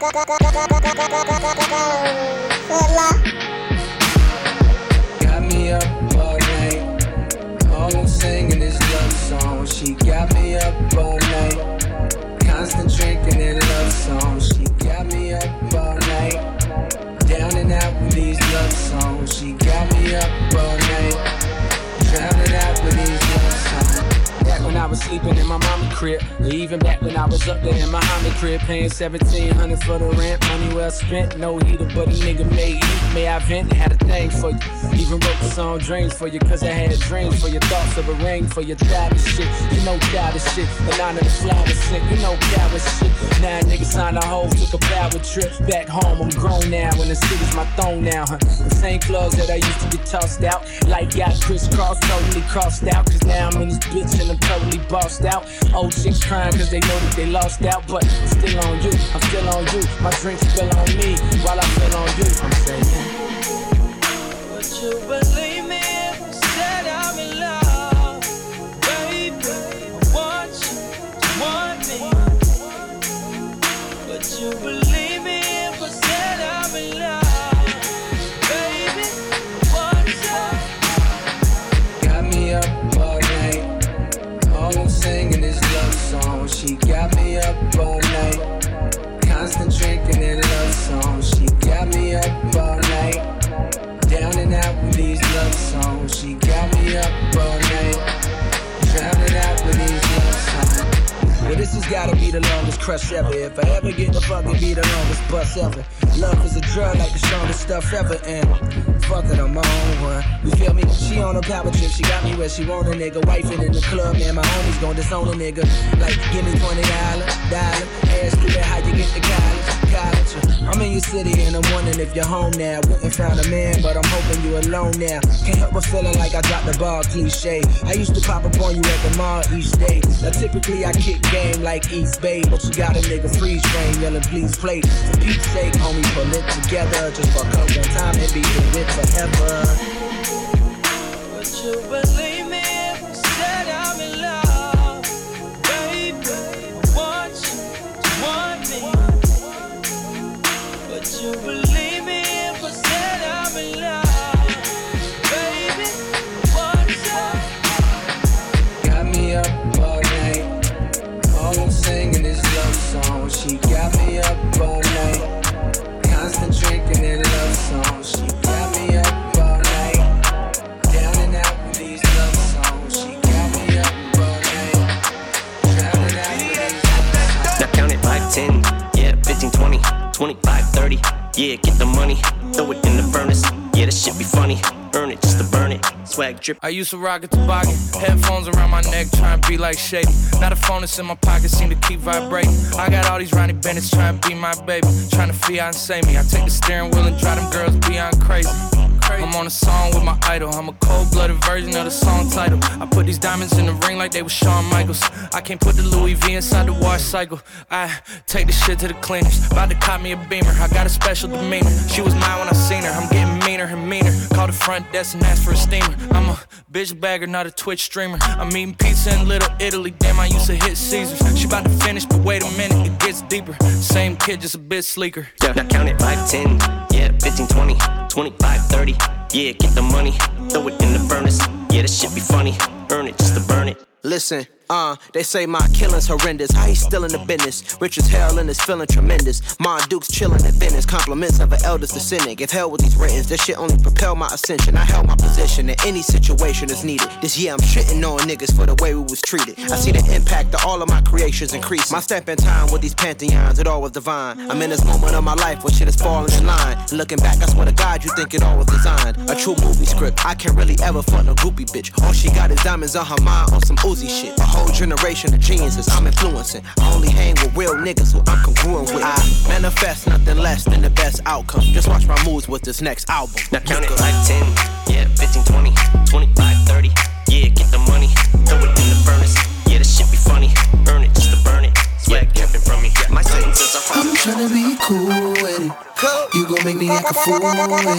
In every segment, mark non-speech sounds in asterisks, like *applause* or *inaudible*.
Got me up all night. Singing love. She got me up all night. Constant drinking and love. She got me up all night. Down and out with these love songs. She got me up all night. Drowning out with these I was sleeping in my mama crib, or even back when I was up there in my Honda crib, paying 1700 for the rent, money well spent, no heater, but a nigga made heat. May I vent? Had a thing for you. Even wrote the song Dreams for you, cause I had dreams for your thoughts of a ring for your childish shit. You know childish shit, the line of the flower sick, you know coward shit. Now niggas signed a hoe, took a power trip back home. I'm grown now, and the city's my throne now, huh? The same clubs that I used to get tossed out, like got crisscrossed, totally crossed out, cause now I'm in this bitch and I'm totally bossed out. Oh, Old chicks crying cause they know that they lost out, but I'm still on you, I'm still on you. My drink's still on me while I feel on you. I'm saying. Would you believe She got me up all night. Drowning out with these love. Well, this has gotta be the longest crush ever. If I ever get the fucking be the longest bus ever. Love is a drug like the strongest stuff ever. And fuck it, I'm on one. You feel me? She on a power trip. She got me where she want a nigga. Wifing in the club, man. My homies gon' disown a nigga. Like, give me $20, dollar. Ask me how you get to college. College. I'm in your city and I'm wondering if you're home now. And found a man, but I'm hoping you're alone now. Can't help but feeling like I dropped the ball cliche. I used to pop up on you at the mall each day. Now typically I kick game like East Bay, but you got a nigga freeze frame yelling please play. For Pete's sake, homie, pull it together. Just fuck up one time and be with it forever. Would you 25, 30. Yeah, get the money, throw it in the furnace. Yeah, this shit be funny. Earn it just to burn it. Swag drip. I used to rock a toboggan, headphones around my neck, trying to be like Shady. Now the phone that's in my pocket seem to keep vibrating. I got all these Ronnie Bennett's trying to be my baby, trying to fiance me. I take the steering wheel and drive them girls beyond crazy. I'm on a song with my idol. I'm a cold-blooded version of the song title. I put these diamonds in the ring like they were Shawn Michaels. I can't put the Louis V inside the wash cycle. I take the shit to the cleaners. About to cop me a beamer. I got a special demeanor. She was mine when I seen her. I'm getting meaner and meaner. Call the front desk and ask for a steamer. I'm a bitch bagger, not a Twitch streamer. I'm eating pizza in Little Italy. Damn, I used to hit Caesars. She about to finish, but wait a minute, it gets deeper. Same kid, just a bit sleeker. Yeah, now count it 5, 10, yeah, 15, 20, 25, 30. Yeah, get the money, throw it in the furnace. Yeah, this shit be funny. Earn it just to burn it. Listen, uh, they say my killing's horrendous. How he still in the business? Rich as hell and is feeling tremendous. Mon Duke's chilling at Venice. Compliments of an eldest descendant. Give hell with these writtens. This shit only propel my ascension. I held my position in any situation is needed. This year I'm shitting on niggas for the way we was treated. I see the impact of all of my creations increase. My step in time with these pantheons, it all was divine. I'm in this moment of my life where shit is falling in line. Looking back, I swear to God, you think it all was designed. A true movie script. I can't really ever fuck a groupie bitch. All she got is diamonds on her mind on some Uzi shit. A whole generation of geniuses I'm influencing. I only hang with real niggas who I'm congruent with. I manifest nothing less than the best outcome. Just watch my moves with this next album. Now count it like 10, yeah, 15, 20, 25, 30. Yeah, get the money, throw it in the furnace. Yeah, this shit be funny. Earn it just to burn it. Swag dripping from me. My sentences are I'm tryna be cool with it. You gon' make me act a fool with it.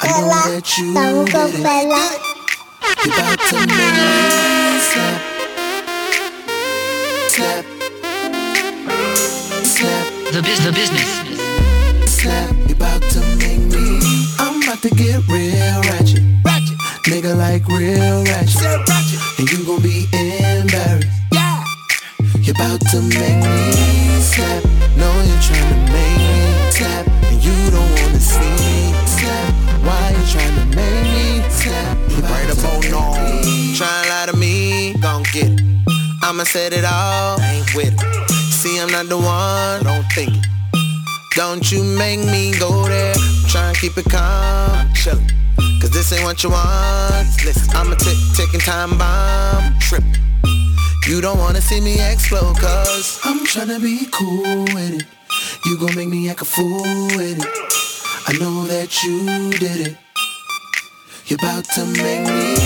I know that you did it. The biz, the business. You about to make me. I'm about to get real ratchet. Ratchet. Nigga like real ratchet. ratchet. And you gon' be embarrassed. Yeah. You about to make me you're trying to make I'ma set it all, ain't with it. See, I'm not the one, don't think it. Don't you make me go there. Try and keep it calm, chillin'. Cause this ain't what you want. Listen, I'm a tick, ticking time bomb. Trippin'. You don't wanna see me explode, cause I'm tryna be cool with it. You gon' make me act a fool with it. I know that you did it. You're about to make me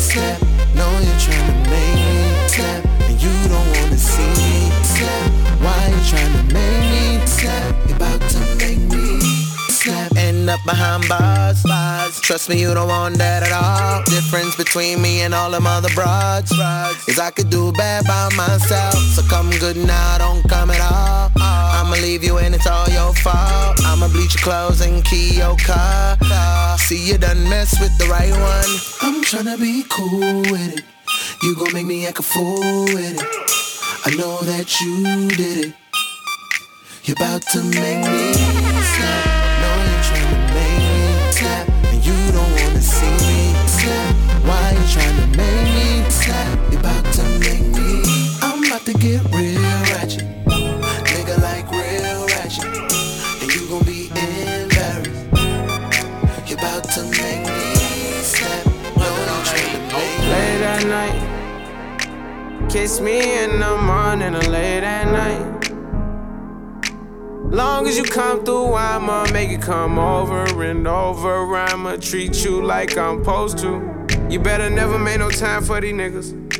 snap. No, you're tryna make me snap. You don't wanna see me snap. Why you tryna make me snap? You're about to make me snap. end up behind bars, bars. Trust me, you don't want that at all. Difference between me and all them other broads is I could do bad by myself. So come good now, don't come at all. I'ma leave you and it's all your fault. I'ma bleach your clothes and key your car. See you done mess with the right one. I'm tryna be cool with it. You gon' make me act a fool with it. I know that you did it. You're about to make me snap. No, you're tryna make me snap. And you don't wanna see me snap. Why you tryna make me snap? You're about to make me. I'm about to get Kiss me in the morning or late at night. Long as you come through, I'ma make it come over and over. I'ma treat you like I'm supposed to. You better never make no time for these niggas.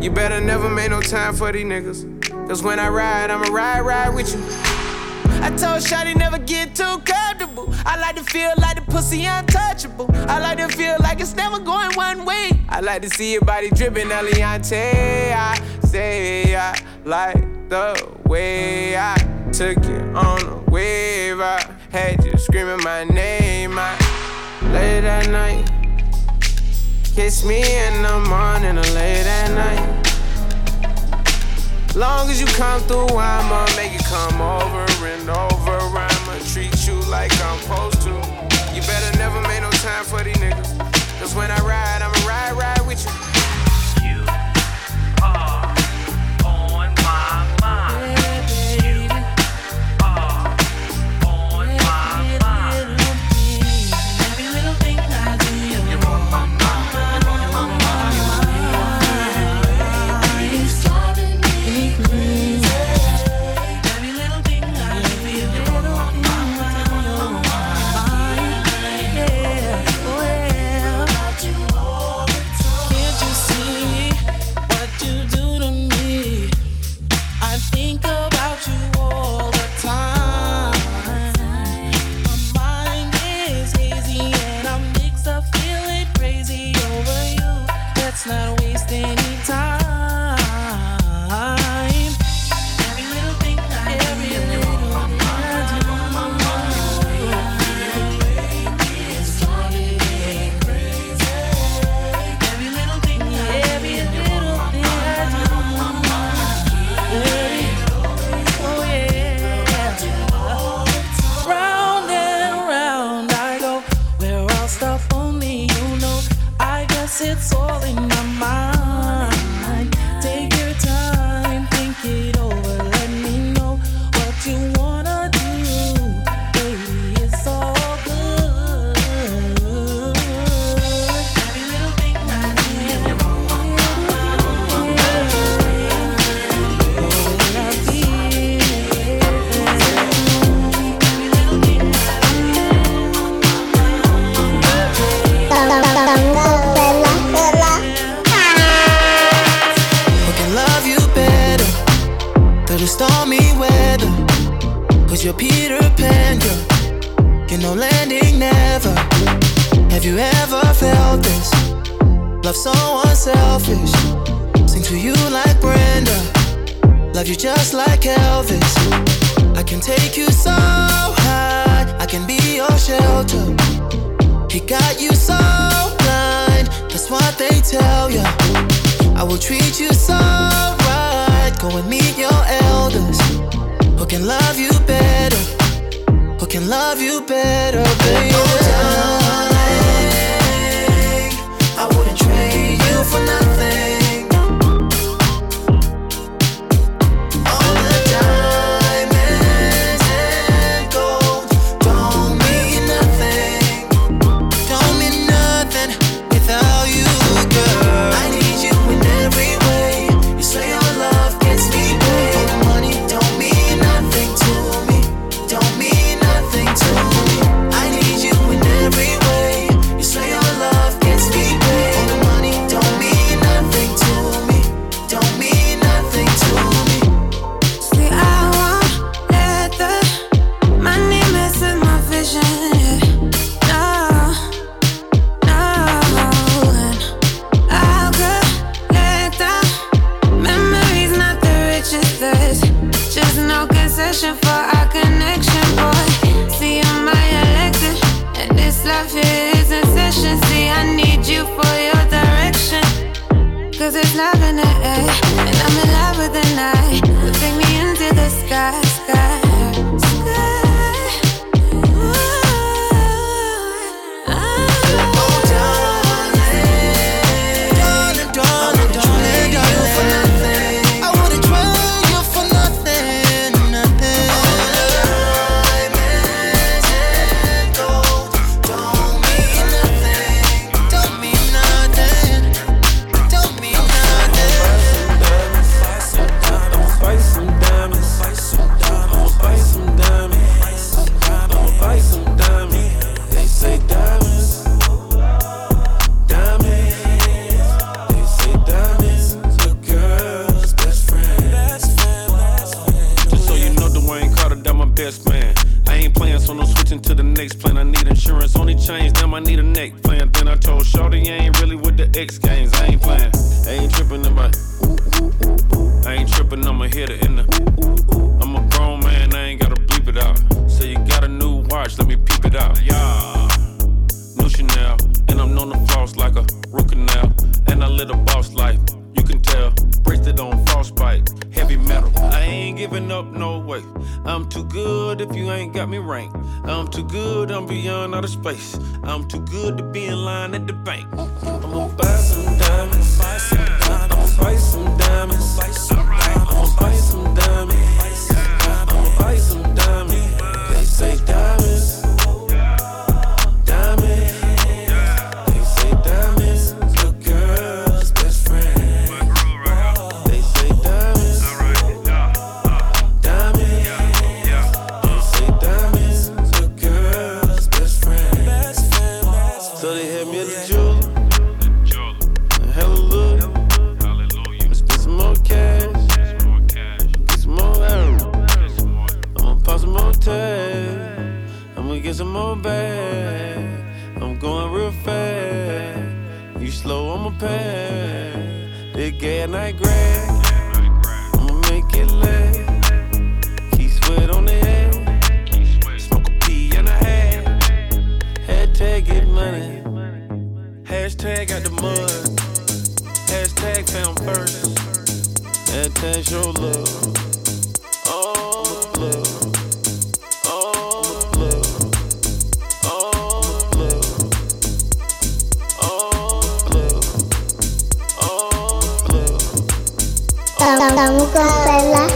You better never make no time for these niggas. Cause when I ride, I'ma ride, ride with you. I told Shotty never get too comfortable. I like to feel like the pussy untouchable. I like to feel like it's never going one way. I like to see your body dripping, Eliante. I say I like the way I took you on a wave. I had you screaming my name. I late at night. Kiss me in the morning or late at night. Long as you come through, I'ma make it come over and over. I'ma treat you like I'm supposed to. You better never make no time for these niggas. Cause when I ride, I'ma ride, ride chains, damn, I need a neck plan. Then I told Shorty, I ain't really with the X games. I ain't playing, I ain't tripping in my. I ain't tripping, I'm a hitter in the. I'm a grown man, I ain't gotta bleep it out. Say you got a new watch, let me peep it out. Yeah, new Chanel, and I'm known to floss like a root canal, and I live a boss life can tell. braced it on frostbite, heavy metal. I ain't giving up no way. I'm too good if you ain't got me ranked. I'm too good, I'm beyond out of space. I'm too good to be in line at the bank. I'ma buy some diamonds. I'ma. Buy some diamonds. I'ma buy some diamonds. at night grab. I'ma make it last. Keep sweat on the head. Smoke a pee and a half. Hashtag get money. Hashtag got the mud. Hashtag found first. Hashtag show love. 来。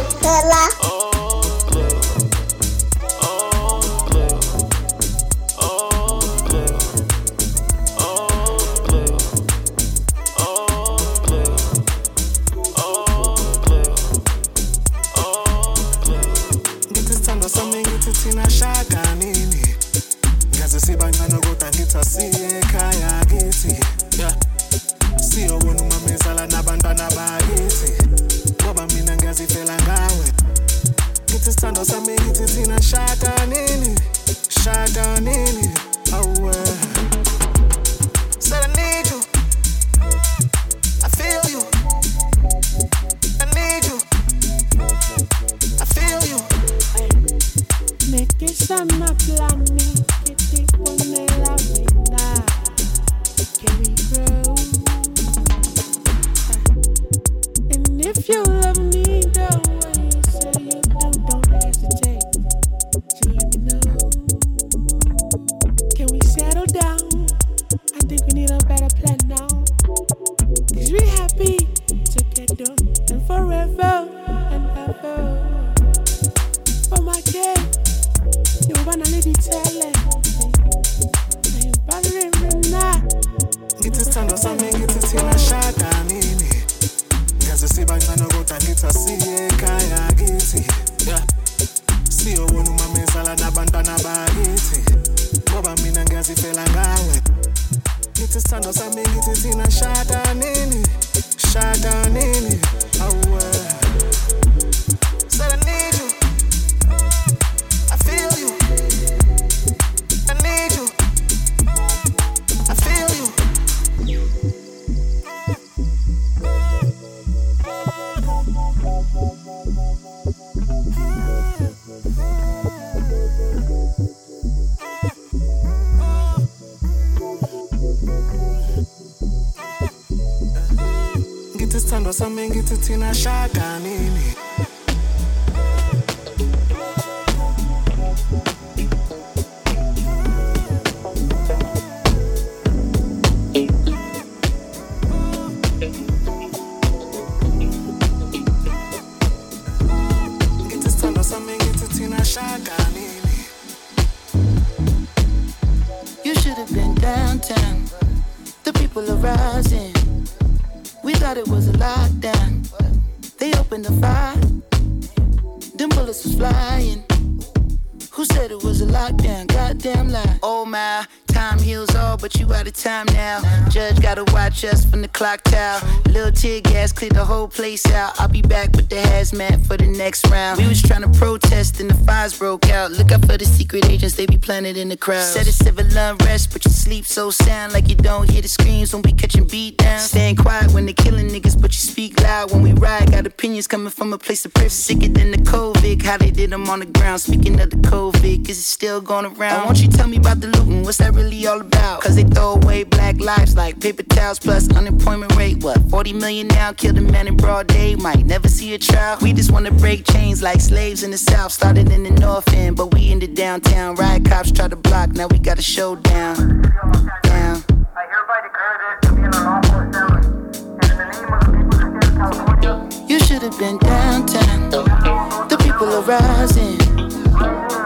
Sami ngithi thina shaka nini clock tower. Tear gas cleared the whole place out. I'll be back with the hazmat for the next round. We was trying to protest and the fires broke out. Look out for the secret agents, they be planted in the crowd. Said it's civil unrest, but you sleep so sound like you don't hear the screams. Don't be catching beat down. Staying quiet when they killing niggas, but you speak loud when we ride. Got opinions coming from a place of privilege. Sicker than the COVID, how they did them on the ground. Speaking of the COVID, cause it's still going around. Won't you tell me about the looting? What's that really all about? Cause they throw away black lives like paper towels plus unemployment rate. What, 40 million now? Killed a man in broad day. Might never see a trial. We just wanna break chains like slaves in the south. Started in the north end, but we in the downtown. Riot cops try to block, now we got a showdown. Down. You should have been downtown. The people are rising.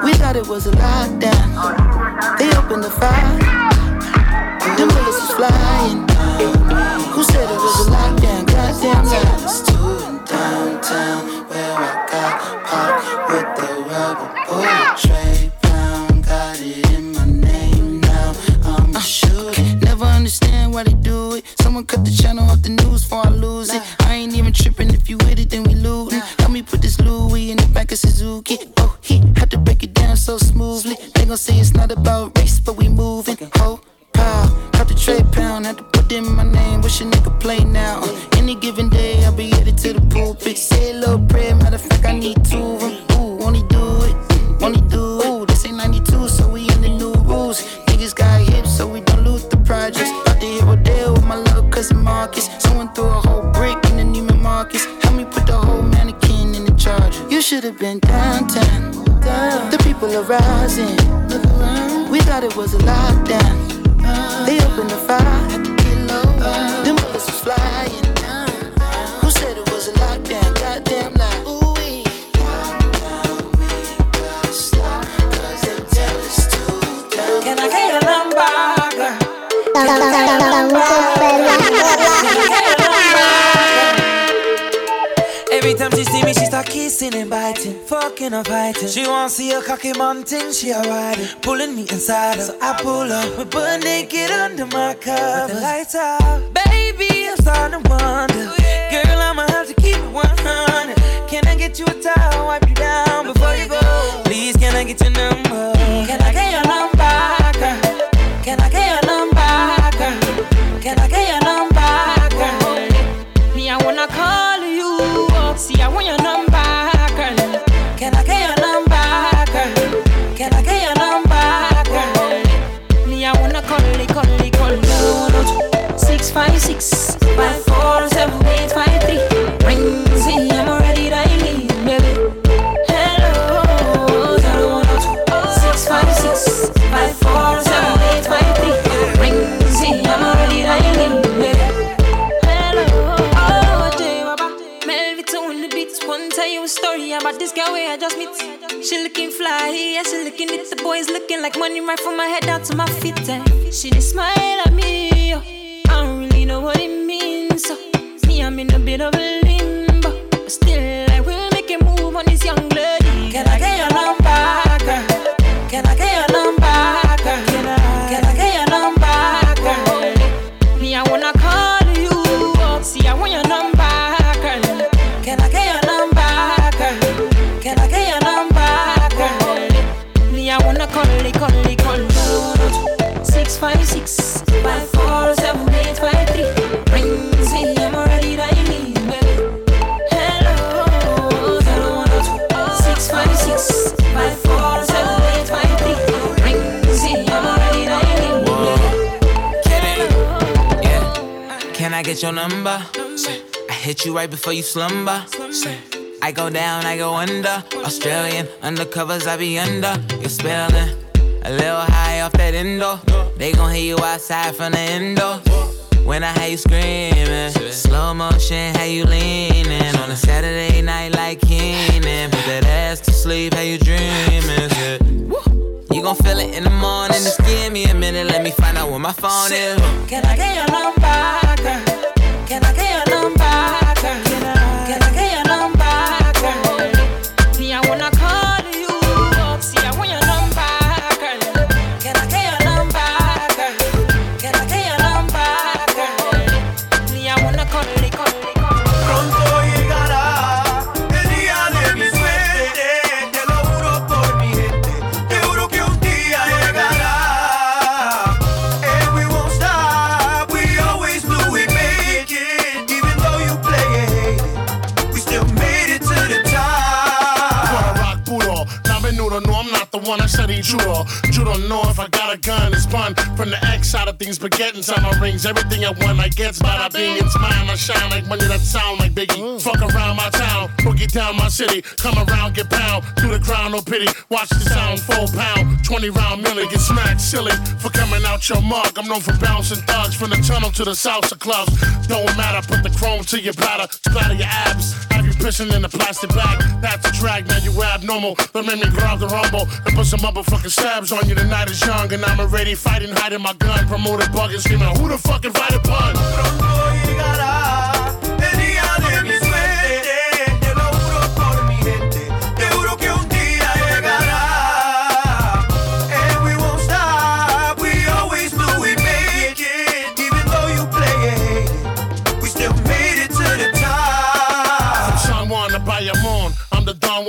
We thought it was a lockdown. They opened the fire. Them bullets was flying. Cocky she a riding, pulling me inside her. So I pull up, we butt naked under my cover. With the lights out, five six hit you right before you slumber. I go down, I go under. Australian undercovers, I be under. You're spelling a little high off that endo. They gon' hear you outside from the endo. When I hear you screaming, slow motion, how you leaning on a Saturday night like Keenan. Put that ass to sleep, how you dreaming? Yeah. You gon' feel it in the morning. Just give me a minute, let me find out where my phone is. Can I get your number, girl? Can I get your number, rings. Everything I want, I get, bada bing, it's mine. I shine like money that sound like Biggie. Mm. Fuck around my town, boogie down my city. Come around, get pound, through the crown, no pity. Watch the sound, full pound, 20 round millie, get smacked silly for coming out your mug. I'm known for bouncing thugs from the tunnel to the salsa clubs. Don't matter, put the chrome to your bladder, splatter your abs. Pissing in a plastic bag? That's a drag, now you abnormal. Don't make me grab the rumble and put some motherfucking stabs on you. The night is young and I'm already fighting, hiding my gun. Promoter bugging, screaming, who the fuck invited pun?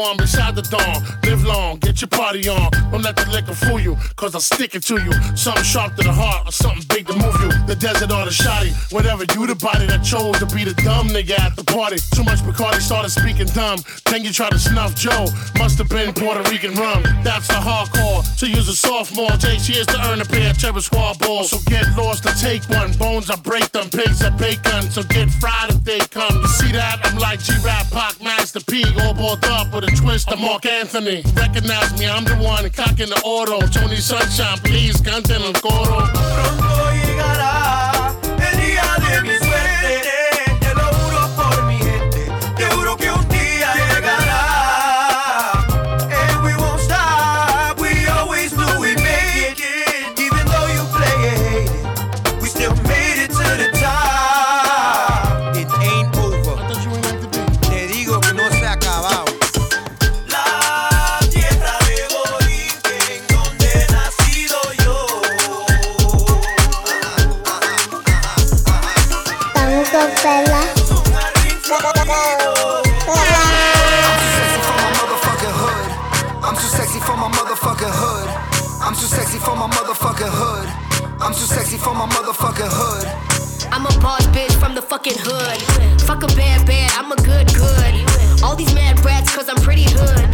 Juan beside the Dawn. Live long, get your party on. Don't let the liquor fool you, cause I'll stick it to you. Something sharp to the heart, or something big to move you. The desert or the shoddy, whatever. You the body that chose to be the dumb nigga at the party. Too much Bacardi started speaking dumb. Then you try to snuff Joe. Must have been Puerto Rican rum. That's the hardcore. To use a sophomore, takes years to earn a pair of Terror Squad balls. So get lost to take one. Bones, I break them. Pigs, I bacon. So get fried if they come. You see that? I'm like G-Rap, Pac, Master P. All balled up with a twist of Marc Anthony. Recognize me, I'm the one cocking the auto. Tony Sunshine, please, canten el coro. Fucking hood. Fuck a bad bad, I'm a good good. All these mad brats cause I'm pretty hood.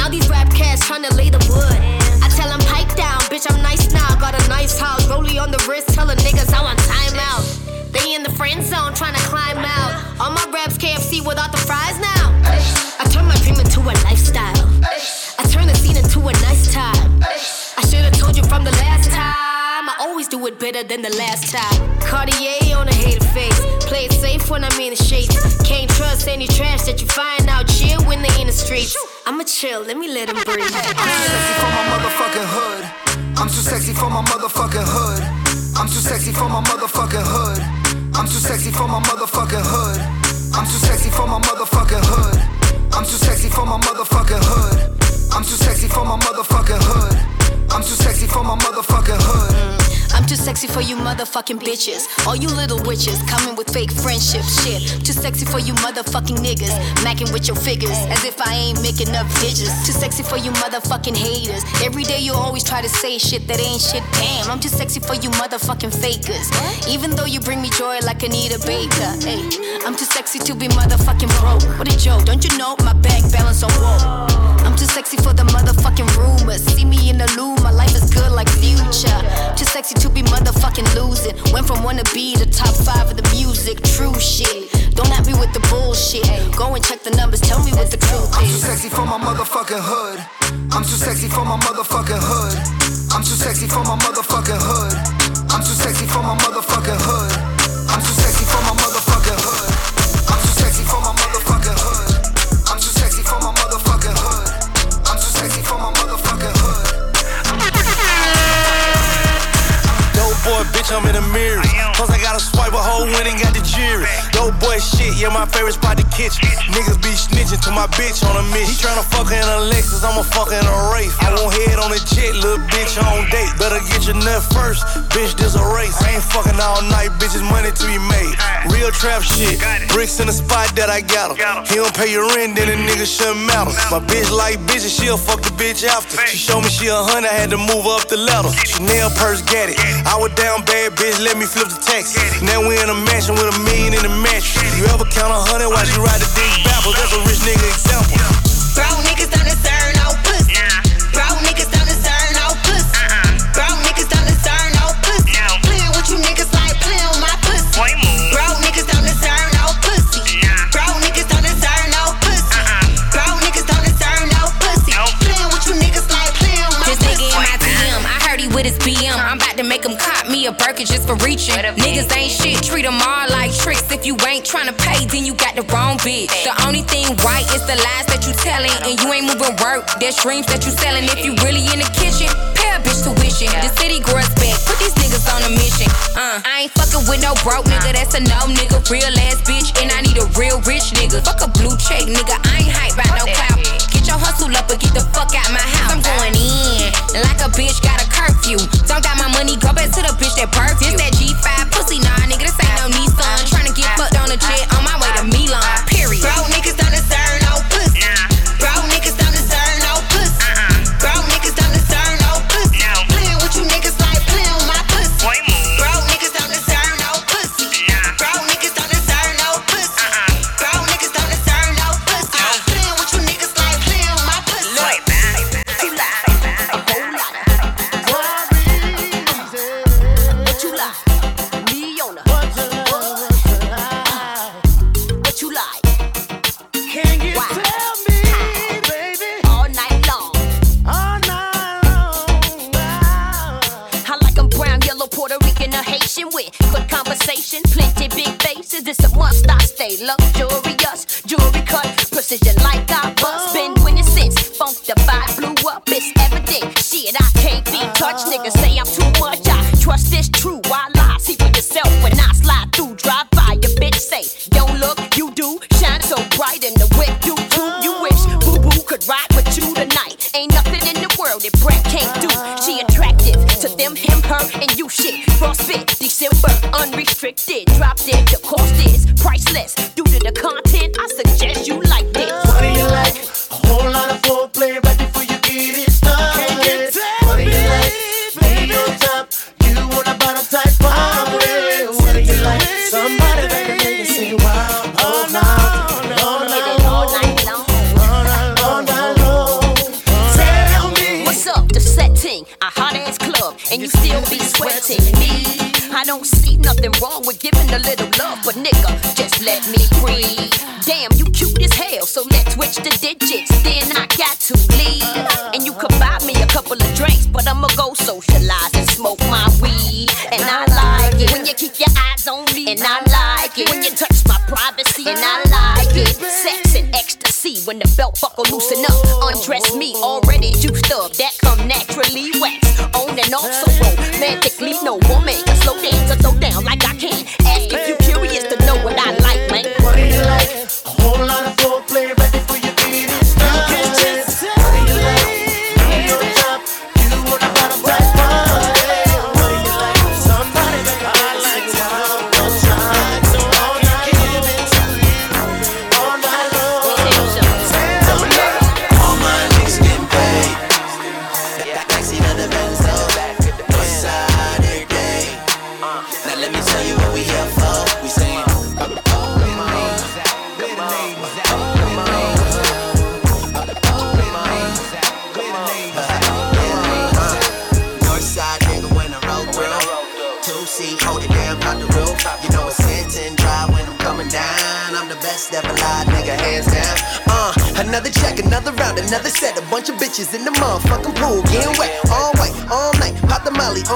Now these rap cats tryna lay the wood. I tell them pipe down, bitch I'm nice now. Got a nice house, rollie on the wrist, telling niggas I want time out. They in the friend zone tryna climb out. All my raps KFC without the fries now. I turn my dream into a lifestyle. Better than the last time. Cartier on a hater face. Play it safe when I'm in the shades. Can't trust any trash that you find out. Chill when they in the streets. I'ma chill, let me let them breathe. Sexy for my motherfucking hood. I'm too sexy for my motherfucking hood. I'm too sexy for my motherfucking hood. I'm too sexy for my motherfucking hood. I'm too sexy for my motherfucking hood. I'm too sexy for my motherfucking hood. I'm too sexy for my motherfucking hood. I'm too sexy for my motherfucking. I'm too sexy for you motherfucking bitches. All you little witches coming with fake friendships. Shit, too sexy for you motherfucking niggas. Macking with your figures as if I ain't making up digits. Too sexy for you motherfucking haters. Every day you always try to say shit that ain't shit. Damn, I'm too sexy for you motherfucking fakers. Even though you bring me joy like Anita Baker. Hey, I'm too sexy to be motherfucking broke. What a joke, don't you know my bank balance on whoa? I'm too sexy for the motherfucking rumors. See me in the loom, my life is good like future. Too sexy to be motherfucking losing. Went from one to be the top five of the music. True shit. Don't at me with the bullshit. Go and check the numbers, tell me what the truth I'm too sexy for my motherfucking hood. I'm too sexy for my motherfucking hood. I'm too sexy for my motherfucking hood. I'm too sexy for my motherfucking hood. Bitch, I'm in the mirror. Plus, I got a swipe a whole when ain't got the jury. Dope boy shit, yeah, my favorite spot, the kitchen. Niggas be snitching to my bitch on a mission. He tryna fuck her in a Lexus, I'ma fuck her in a Wraith. I won't head on a jet, little bitch on date. Better get your nut first, bitch, this a race. I ain't fucking all night, bitches, money to be made. Real trap shit, bricks in the spot that I got him. He don't pay your rent, then the nigga shouldn't matter. My bitch like bitches, she'll fuck the bitch after. She showed me she a hundred, had to move up the ladder. Chanel purse, get it. I was down bad, bitch, let me flip the tax. Now we in a mansion with a million in the mattress. You ever count a hundred while you ride the dick backwards? That's a rich nigga example. Broke niggas a Birkin just for reaching. Niggas ain't shit, treat them all like tricks. If you ain't tryna pay, then you got the wrong bitch. The only thing right is the lies that you telling, and you ain't moving work. There's dreams that you selling. If you really in the kitchen, pay a bitch tuition. The city girls back, put these niggas on a mission. Uh, I ain't fucking with no broke nigga, that's a no nigga. Real ass bitch, and I need a real rich nigga. Fuck a blue check nigga, I ain't hype by no clout. Your hustle up and get the fuck out my house. I'm going in like a bitch got a curfew. Don't got my money, go back to the bitch that birthed you. This that G5 pussy, nah, nigga, this ain't no Nissan. Tryna get fucked on a jet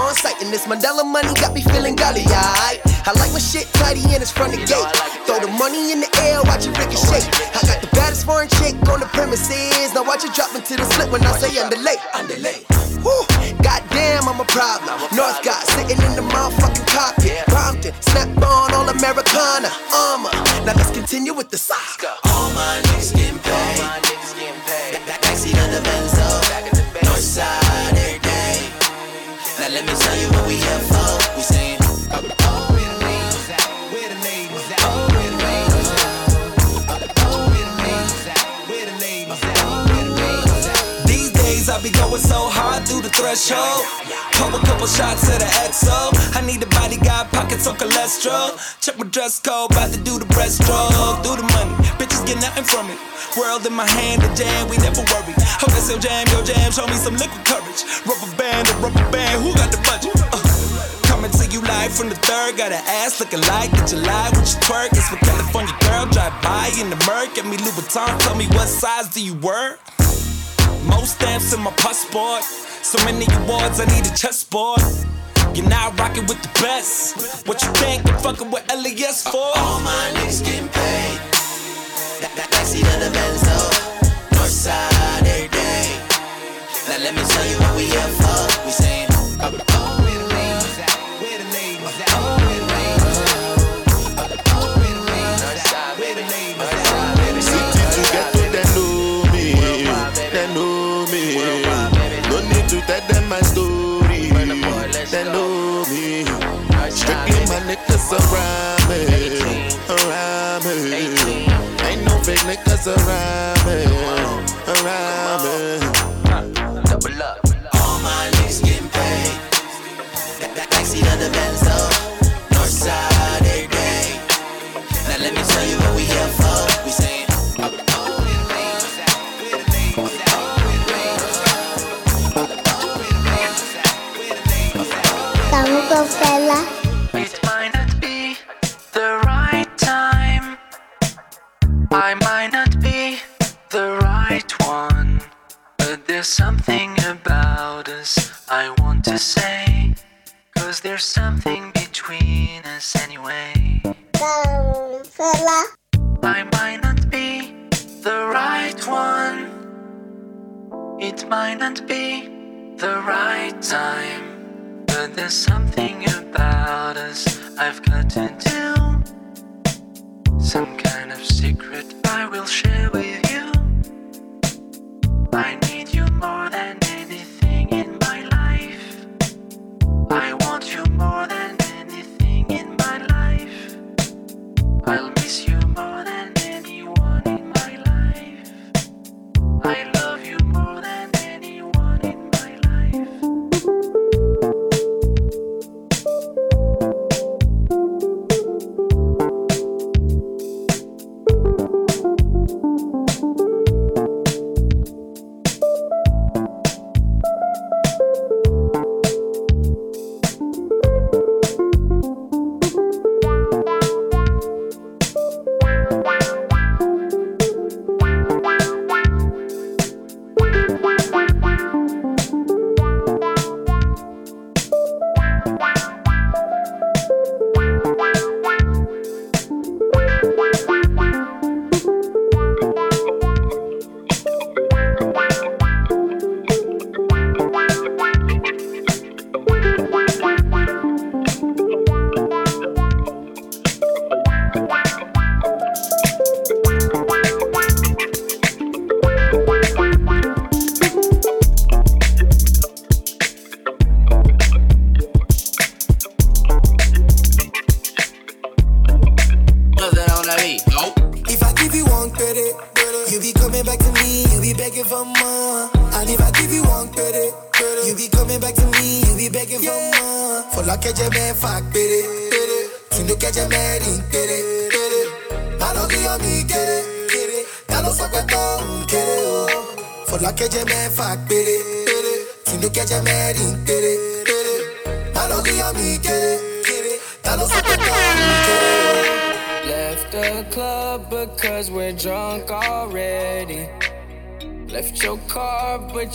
on sight. And this Mandela money got me feeling golly, alright. I like my shit tidy and it's from the gate. Throw the money in the air, watch it ricochet. I got the baddest foreign chick on the premises. Now watch it drop into the slip when I say underlay. Underlay. Woo, goddamn, I'm a problem. North God sitting in the motherfucking cockpit. Brompton, snap on all Americana armor. Now let's continue with the saga. All my niggas getting paid. Backseat of the Benzo. We here. These days I be going so hard through the threshold. Pump a couple shots of the XO. I need a bodyguard, pockets on cholesterol. Check my dress code, about to do the breaststroke. Do the money, bitches get nothing from it. World in my hand, the jam, we never worry. Hope that's your jam, your jam, show me some liquid courage. Rubber band, a rubber band, who got the you live from the third. Got an ass looking like that you lie with your twerk. It's for California girl. Drive by in the Merc. Get me Louboutin. Tell me what size do you work? Most stamps in my passport. So many awards, I need a chessboard. You're now rocking with the best. What you think? I'm fucking with LAS for? All my niggas getting paid. That Backseat of the Benzo. North side every day. Now let me tell you what we here for. We saying. City niggas around me, around me. Ain't no fake niggas around me, around me. Double up. All my niggas getting paid. Backseat of the Benzo.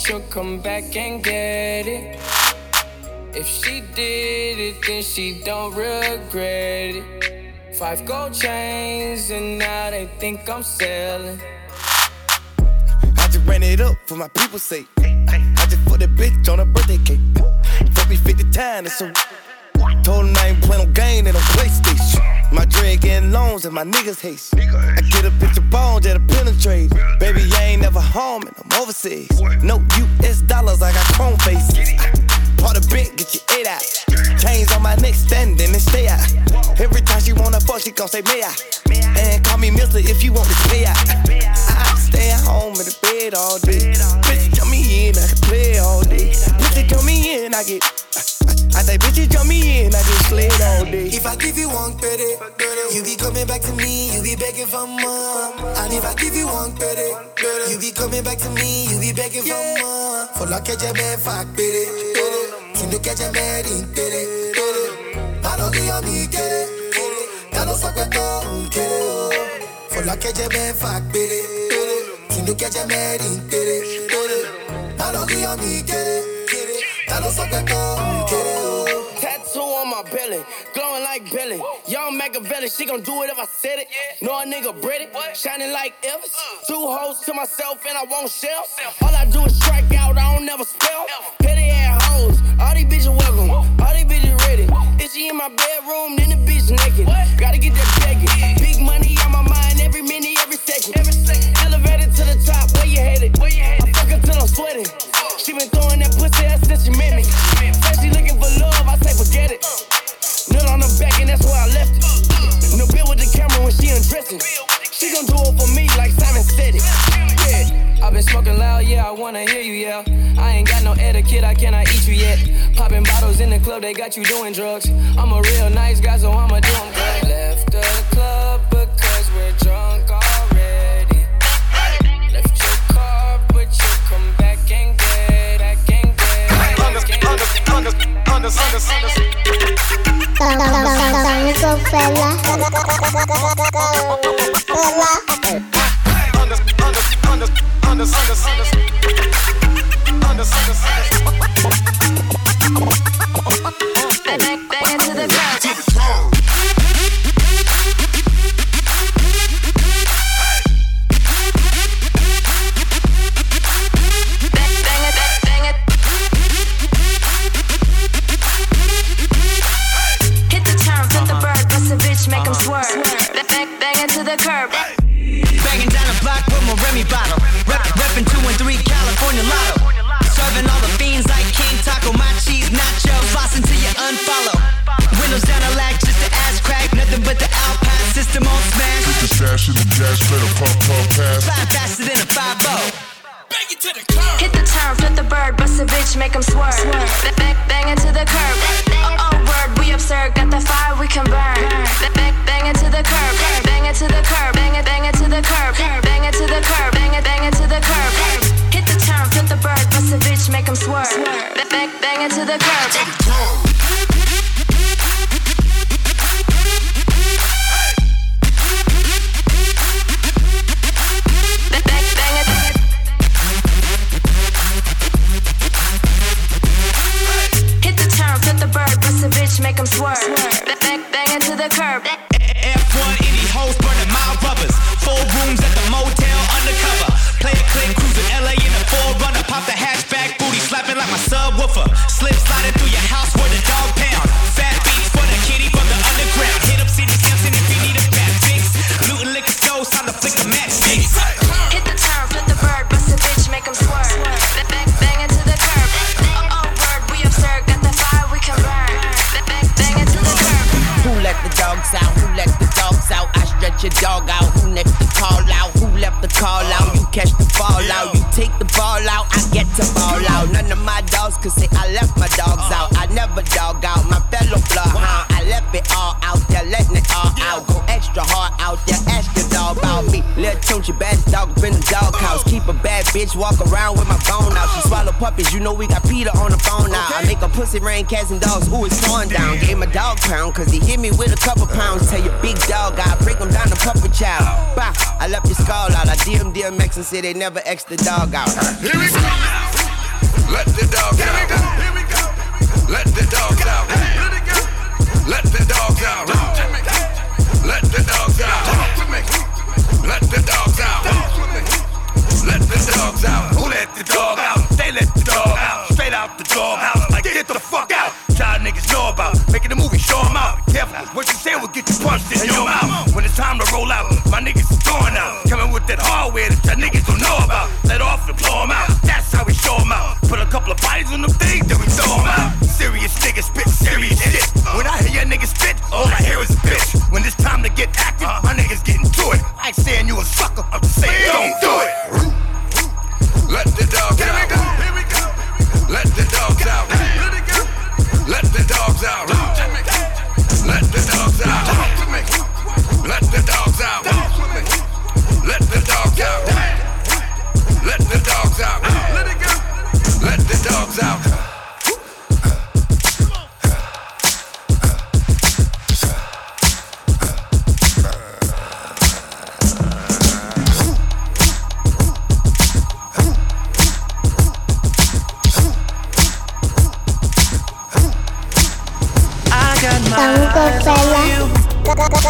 You'll come back and get it. If she did it, then she don't regret it. Five gold chains, and now they think I'm selling. I just ran it up for my people's sake. I just put a bitch on a birthday cake. Fuck me 50 times, it's so. Told him I ain't play no game in no PlayStation. My dread getting loans and my niggas haste. Get a bitch of bones that'll penetrate. Baby, I ain't never home and I'm overseas. No US dollars, I got chrome faces. Part of bent, get your eight out. Chains on my neck, standing and stay out. Every time she wanna fuck, she gon' say, may I? And call me mister if you want this pay out. I stay at home in the bed all day. Bitch, jump me in, I can play all day. Bitch, jump me in, I get. I say, bitch, jump me in, I just slid all day. If I give you one credit, you be coming back to me, you be begging for more. And if I give you one credit, you be coming back to me, you be begging for more. For la que je me fuck, pere, pere. Tu ne que je me ring, pere, pere. Malo que yo mi quiere, quiere. Ya lo so que todo quiere, oh. For la que je me fuck, pere, pere. Tu ne que je me ring, pere, pere. Malo que yo mi quiere, quiere. Ya lo so que todo quiere, oh. My belly, glowing like Billy. Young Machiavelli, she gon' do it if I said it. Know a nigga British, shining like Elvis. Two hoes to myself and I won't shell. All I do is strike out, I don't never spell. Petty ass hoes, all these bitches welcome, all these bitches ready. If she in my bedroom, then the bitch naked. Gotta get that begging. Big money on my mind every minute, every second. Elevated to the top, where you headed? I fuck till I'm sweating. She been throwing that pussy ass since she met me. Said she looking for love, I say forget it. Nut on her back and that's where I left it. No bill with the camera when she undressing. She gon' do it for me like Simon said it. Yeah, I've been smoking loud, yeah, I wanna hear you, yeah. I ain't got no etiquette, I cannot eat you yet. Popping bottles in the club, they got you doing drugs. I'm a real nice guy, so I'ma do 'em good. Left the club because we're drunk Tango fella. Hit a doghouse Keep a bad bitch, walk around with my phone out. She swallow puppies, you know we got Peter on the phone now. I make a pussy rain, cats and dogs, ooh, it's torn down. Gave my dog pound, cause he hit me with a couple pounds. Tell your big dog, I break him down to puppet child. Bah, I left your skull out. I DM DMX and say they never X the dog out. Here we go. Let the dogs out. Here we go. Let the dog out. Let the dog out. Let the dogs out. Let the dogs out. Let the dogs out. Who let the dog out? They let the dog out. Straight out the dog house. Like get the fuck out. Child niggas know about making the movie. Show 'em out. Be careful. What you say will get you punched in your mouth. When it's time to roll out, my niggas is going out. Coming with that hardware that your niggas don't know about. Let off and blow 'em out. That's how we show 'em out. Put a couple of bodies on them things,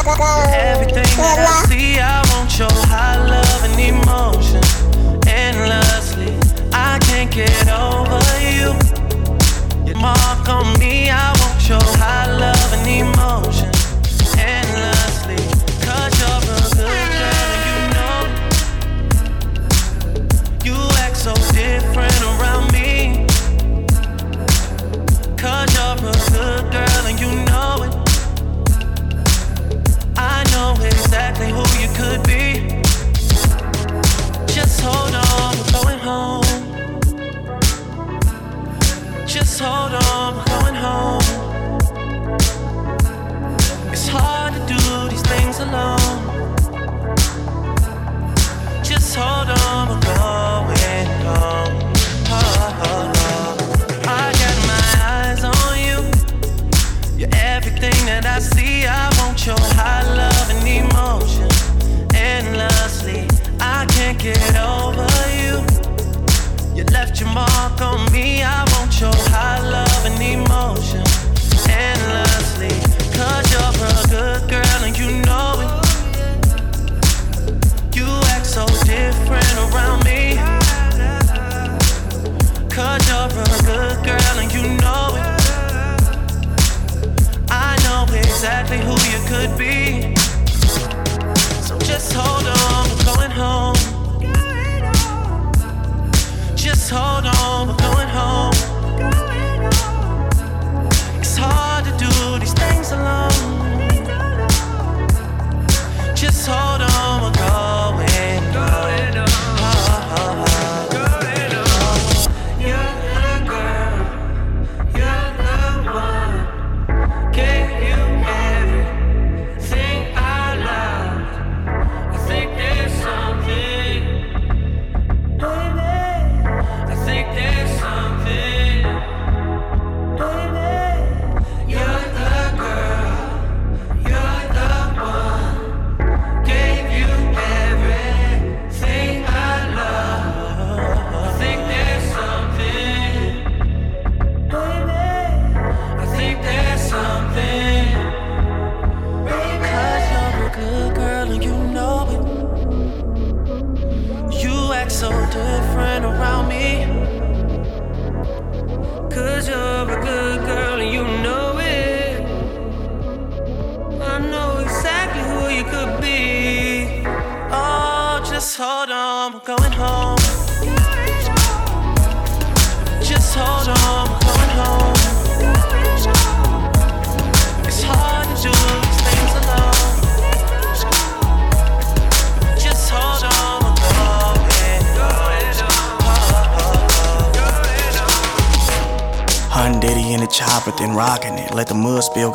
Everything that I see, I want your high love and emotion endlessly. I can't get over you. Your mark on me, I want your high love and emotion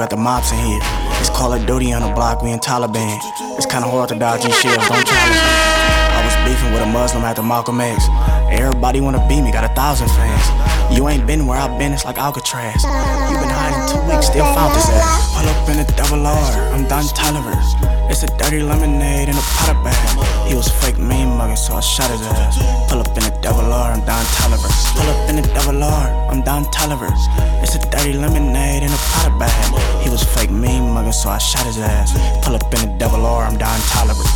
got the mops in here. It's Call of Duty on the block, we in Taliban. It's kinda hard to dodge these shells, don't challenge me. I was beefing with a Muslim after Malcolm X. Everybody wanna beat me, got a thousand fans. You ain't been where I've been, it's like Alcatraz. You been hiding two weeks, still found this ass. Pull up in a double R, I'm Don Toliver. It's a dirty lemonade in a pot of bag. He was fake mean mugging, so I shot his ass. Pull up in a double R, I'm Don Toliver. Pull up in a double R, I'm Don Toliver. It's a dirty lemonade in a pot of bag. He was fake mean mugging, so I shot his ass. Pull up in a double R, I'm Don Toliver.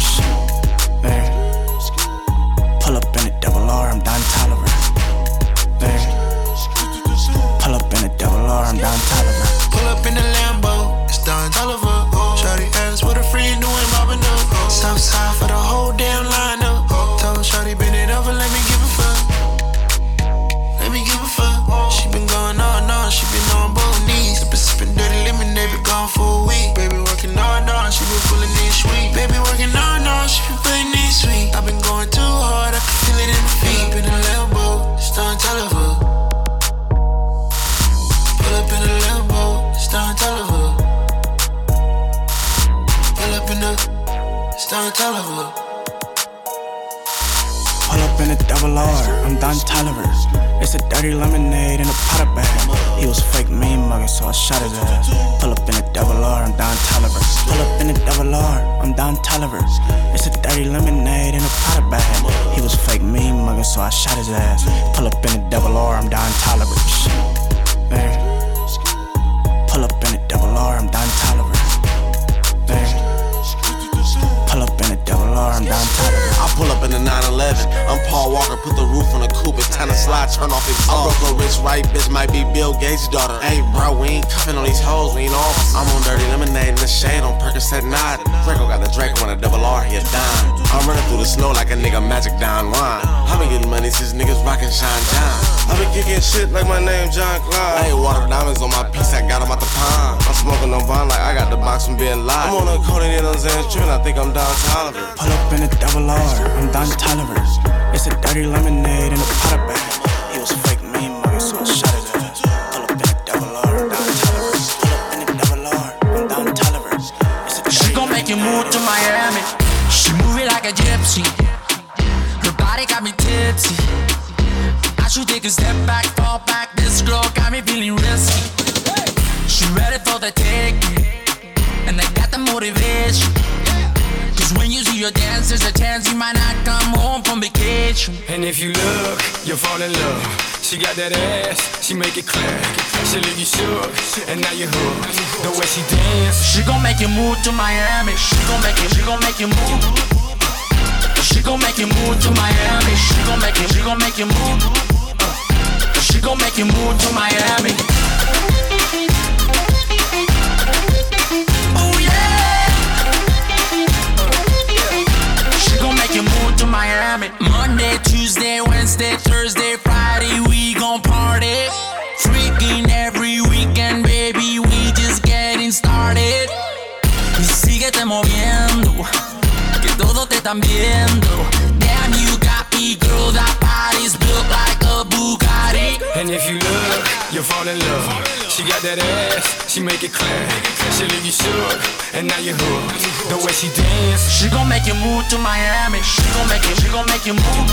Pull up in a double R, I'm Don Toliver. Pull up in a double R, I'm Don Toliver. Pull up in the Lambo, it's Don Toliver. Shawty asked what a friend doing, mobbing up. Southside for the whole damn lineup. Shit like my name John Clyde. Hey, water diamonds on my piece, I got 'em out the pond. I'm smoking on vine like I got the box from being live. I'm on a codeine on Zans trippin', I think I'm Don Toliver. Pull up in a double R, I'm Don Toliver. It's a dirty lemonade when you see her dance, there's a chance you might not come home from vacation. And if you look, you'll fall in love. She got that ass, she make it clap. She leave you shook, and now you hooked. The way she dance, She gon' make you move to Miami. She gon' make you, she gon' make you move. She gon' make you move to Miami. She gon' make you, she gon' make you move. She gon' make you move to Miami. Oh Miami. Monday, Tuesday, Wednesday, Thursday, Friday, we gon' party. Freaking every weekend, baby, we just getting started. Y síguete moviendo, que todos te están viendo. Damn, you got me, girl, that body's built like a Bugatti. And if you look, you'll fall in love. She got that ass, she make it clap. She leave you shook, and now you hooked. The way she dance, She gon' make you move to Miami. She gon' make you, she gon' make you move.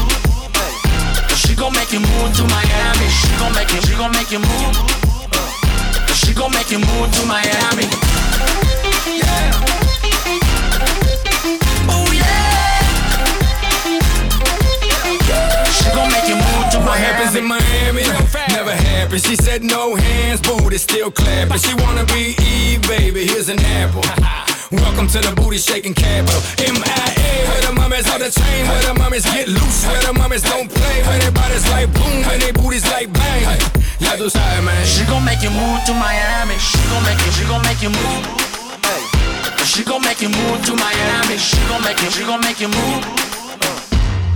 She gon' make you move to Miami. She gon' make you, she gon' make you move. She gon' make you move to Miami. Yeah. To What happens in Miami? Never happens. She said no hands, booty still clapping. She wanna be Eve, baby. Here's an apple. *laughs* Welcome to the booty shaking capital. MIA, where the mummies on the chain, where the mummies get loose, where the mummies don't play, where their bodies like boom, and their booties like bang. Ya tú sabes, man. She gon' make you move to Miami. She gon' make you, she gon' make you move. She gon' make you move to Miami. She gon' make you, she gon' make you move.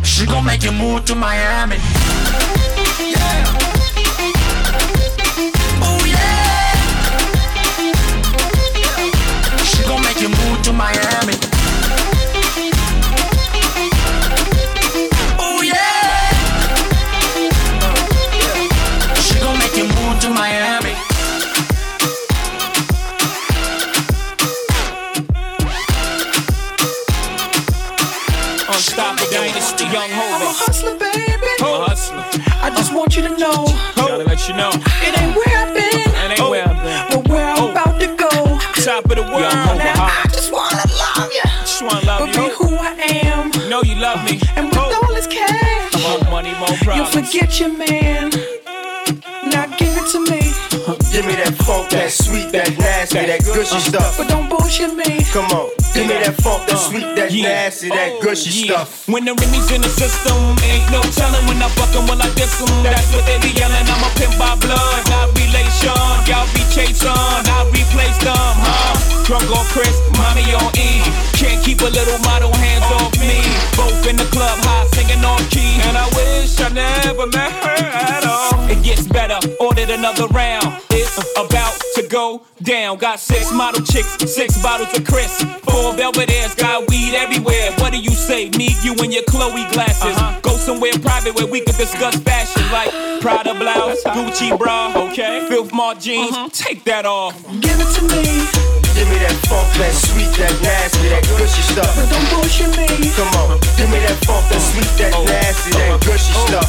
She gon' make you move to Miami. Sweet, that nasty, that gushy stuff. but don't bullshit me. Come on, give me that funk, that sweet, that nasty, that oh, gushy Yeah. stuff. When the Remy's in the system, ain't no telling when I fuck 'em, will I diss 'em. That's what they be yelling. I'm a pimp by blood, not relation. Y'all be chasing, I replace them, huh? Drunk on Chris, mommy on E. Can't keep a little model hands off me. Both in the club, high singing on key. And I wish I never met her at all. It gets better, ordered another round. It's about to go down. Got six model chicks, six bottles of Chris. Four Belvedere's, got weed everywhere. What do you say? Me, you, and your Chloe glasses. Uh-huh. Go somewhere private where we could discuss fashion, like Prada blouse, Gucci bra, okay? Filth Mart jeans, uh-huh. take that off. Give it to me, Give me that funk, that sweet, that nasty, that gushy stuff. but don't bullshit me. Come on, give me that funk, that sweet, that oh. nasty, that oh. gushy oh. stuff.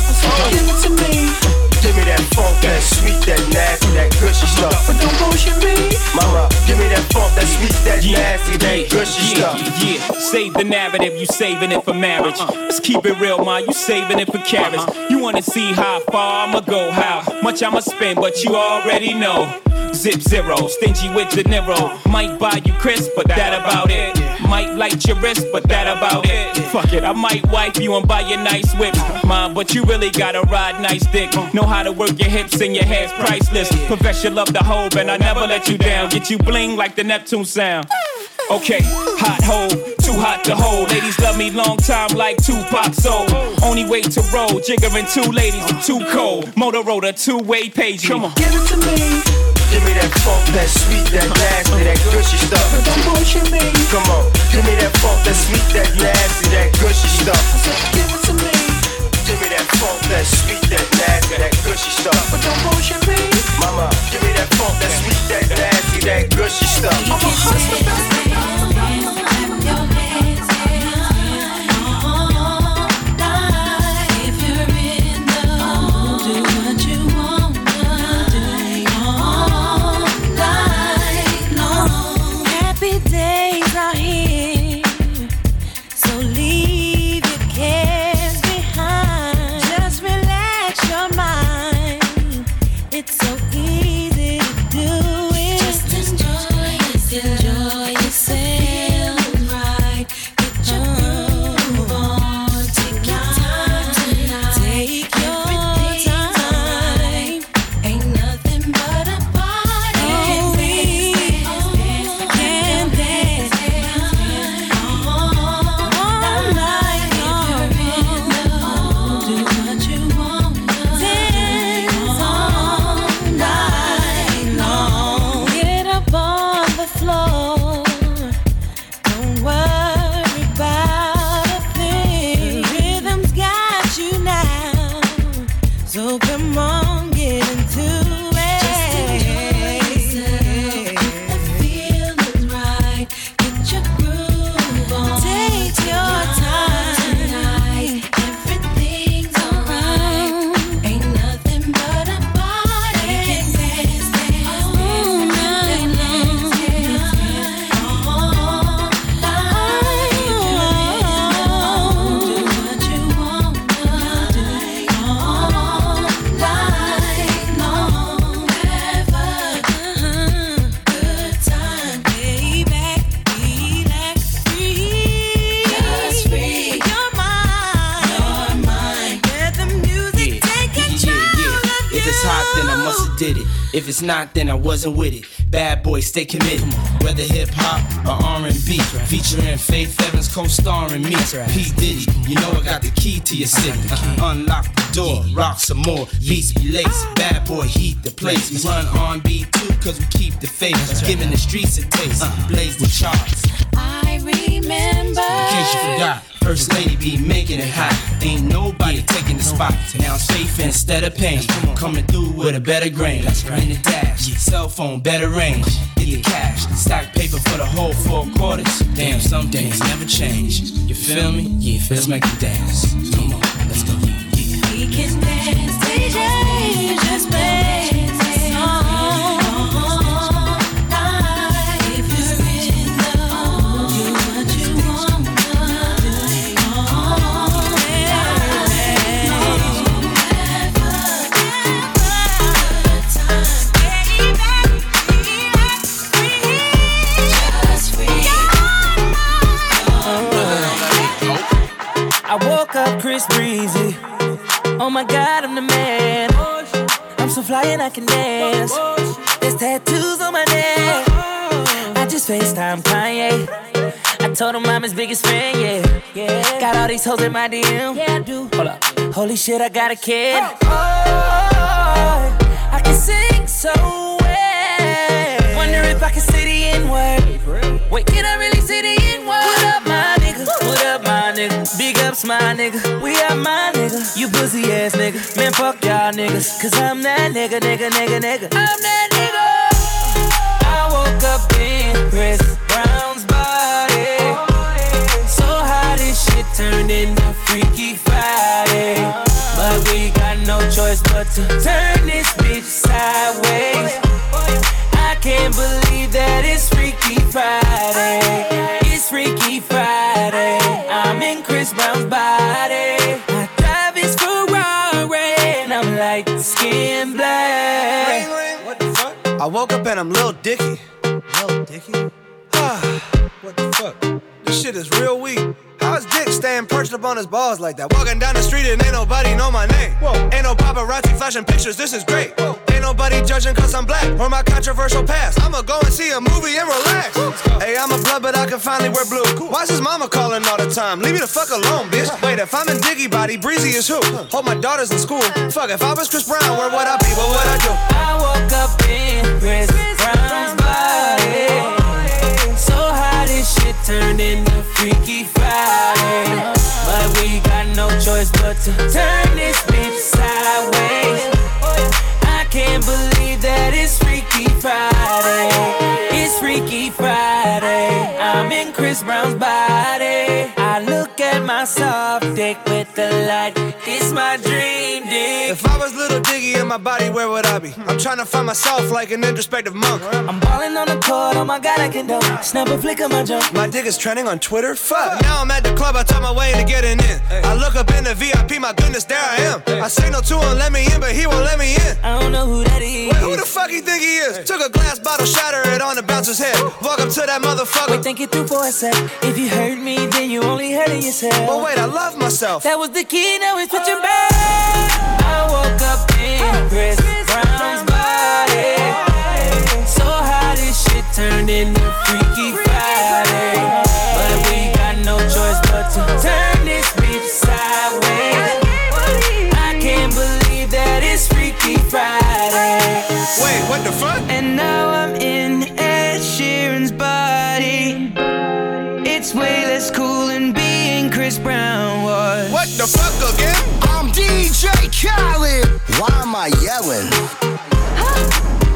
Give it to me, Give me that funk, that sweet, that nasty, that gushy stuff. but don't bullshit me. Mama, give me that funk, that sweet, that Yeah, nasty, that gushy yeah, stuff. yeah. Save the narrative, you saving it for marriage. Uh-huh. Let's keep it real, man. You saving it for carrots. Uh-huh. You wanna see how far I'ma go, how much I'ma spend, but you already know. Zip zero, stingy with De Niro. Might buy you Chris, but that about it. Might light your wrist, but that about it. Fuck it, I might wipe you and buy you nice whip. Mom, but you really gotta ride nice dick. Know how to work your hips and your hair's priceless. Profession love the hope, and I never let you down. Get you bling like the Neptune sound. Okay, hot hole, too hot to hold. Ladies love me long time like Tupac soul. Only way to roll, jiggering two ladies, too cold. Motorola two-way page. Come on, Give it to me, Give me that funk, that sweet, that nasty, that gushy stuff. don't bullshit me. Come on, give me that funk, that sweet, that nasty, that gushy stuff. Give it to me, Give me that funk, that sweet, that nasty, that gushy stuff. but don't bullshit me. Mama, give me that funk, that sweet, that nasty, that gushy stuff. I'm a hustler, it's not, then I wasn't with it. Bad boy, stay committed. Whether hip hop or R&B, featuring Faith Evans co-starring me. P Diddy, you know I got the key to your city. Unlock the door, rock some more, beats be lace. Bad boy, heat the place. We run R&B too, cause we keep the faith. Giving the streets a taste, blaze the charts. I remember. In case you forgot, First lady be making it hot. Ain't nobody taking the spot. Now I'm safe instead of pain. Coming through with a better grain. In the dash, cell phone, better range. Get the cash, stack paper for the whole four quarters. Damn, some days never change. You feel me? Yeah, let's make it dance. Come on, let's go. We can dance, DJ, just play up Chris Breezy. Oh my god, I'm the man. I'm so fly and I can dance. There's tattoos on my neck. I just FaceTime Kanye. I told him I'm his biggest fan, yeah. yeah. Got all these hoes in my DM. Yeah, I do. Hold up. Holy shit, I got a kid. Oh, I can sing so well. Wonder if I can say the N word. Wait, can I really say the N word? What up, my nigga? What up, my nigga? Big ups, my nigga. We are my nigga. You pussy ass nigga. Man, fuck y'all niggas. Cause I'm that nigga, nigga, nigga, nigga. I'm that nigga. I woke up in Chris Brown's body. So how this shit turned into Freaky Friday. But we got no choice but to turn this bitch sideways. I can't believe that it's Freaky Friday. Freaky Friday. I'm in Chris Brown's body. I drive his Ferrari and I'm like skin black. What the fuck? I woke up and I'm Lil Dicky. Lil Dicky? *sighs* What the fuck? This shit is real weak. How's Dick staying perched up on his balls like that? Walking down the street and ain't nobody know my name. Whoa. Ain't no paparazzi flashing pictures, this is great. Whoa. Ain't nobody judging cause I'm black or my controversial past. I'ma go and see a movie and relax. Hey, I'm a blood, but I can finally wear blue. Why's his mama calling all the time? Leave me the fuck alone, bitch. *laughs* Wait, if I'm in Dicky body, Breezy is who? Hope my daughter's in school. Fuck, if I was Chris Brown, where would I be? What would I do? I woke up in Chris Brown's body. So how this shit turned into Freaky Friday. But we got no choice but to turn this bitch sideways. I can't believe that it's Freaky Friday. It's Freaky Friday. I'm in Chris Brown's body. I look at my with the light. It's my dream dick. If I was little Dicky in my body, where would I be? I'm trying to find myself like an introspective monk. I'm balling on the court, oh my god, I can do. Snap a flick of my jump. My dick is trending on Twitter? Fuck. Now I'm at the club, I talk my way into getting in. I look up in the VIP, my goodness, there I am. I signal to him, let me in, but he won't let me in. I don't know who that is. Wait, who the fuck he think he is? Took a glass bottle, shatter it on the bouncer's head. Walk up to that motherfucker. Wait, think it through for a sec. If you hurt me, then you only heard hurting yourself. But wait, I love myself. That was the key, now it's switching back. I woke up in Chris Brown's body. So how this shit turned into Freaky Friday. But we got no choice but to turn this bitch sideways. I can't believe that it's Freaky Friday. Wait, what the fuck? And now I'm in Ed Sheeran's body. It's way less cool than being Chris Brown Khaled. Why am I yelling?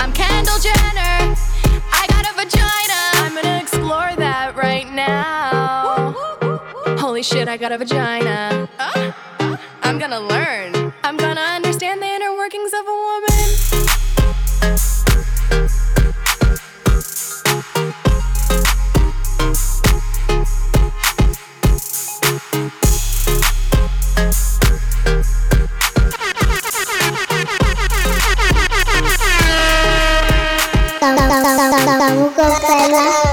I'm Kendall Jenner. I got a vagina. I'm gonna explore that right now. Holy shit, I got a vagina. I'm gonna learn. I'm gonna understand the inner workings of a woman. 打不过再来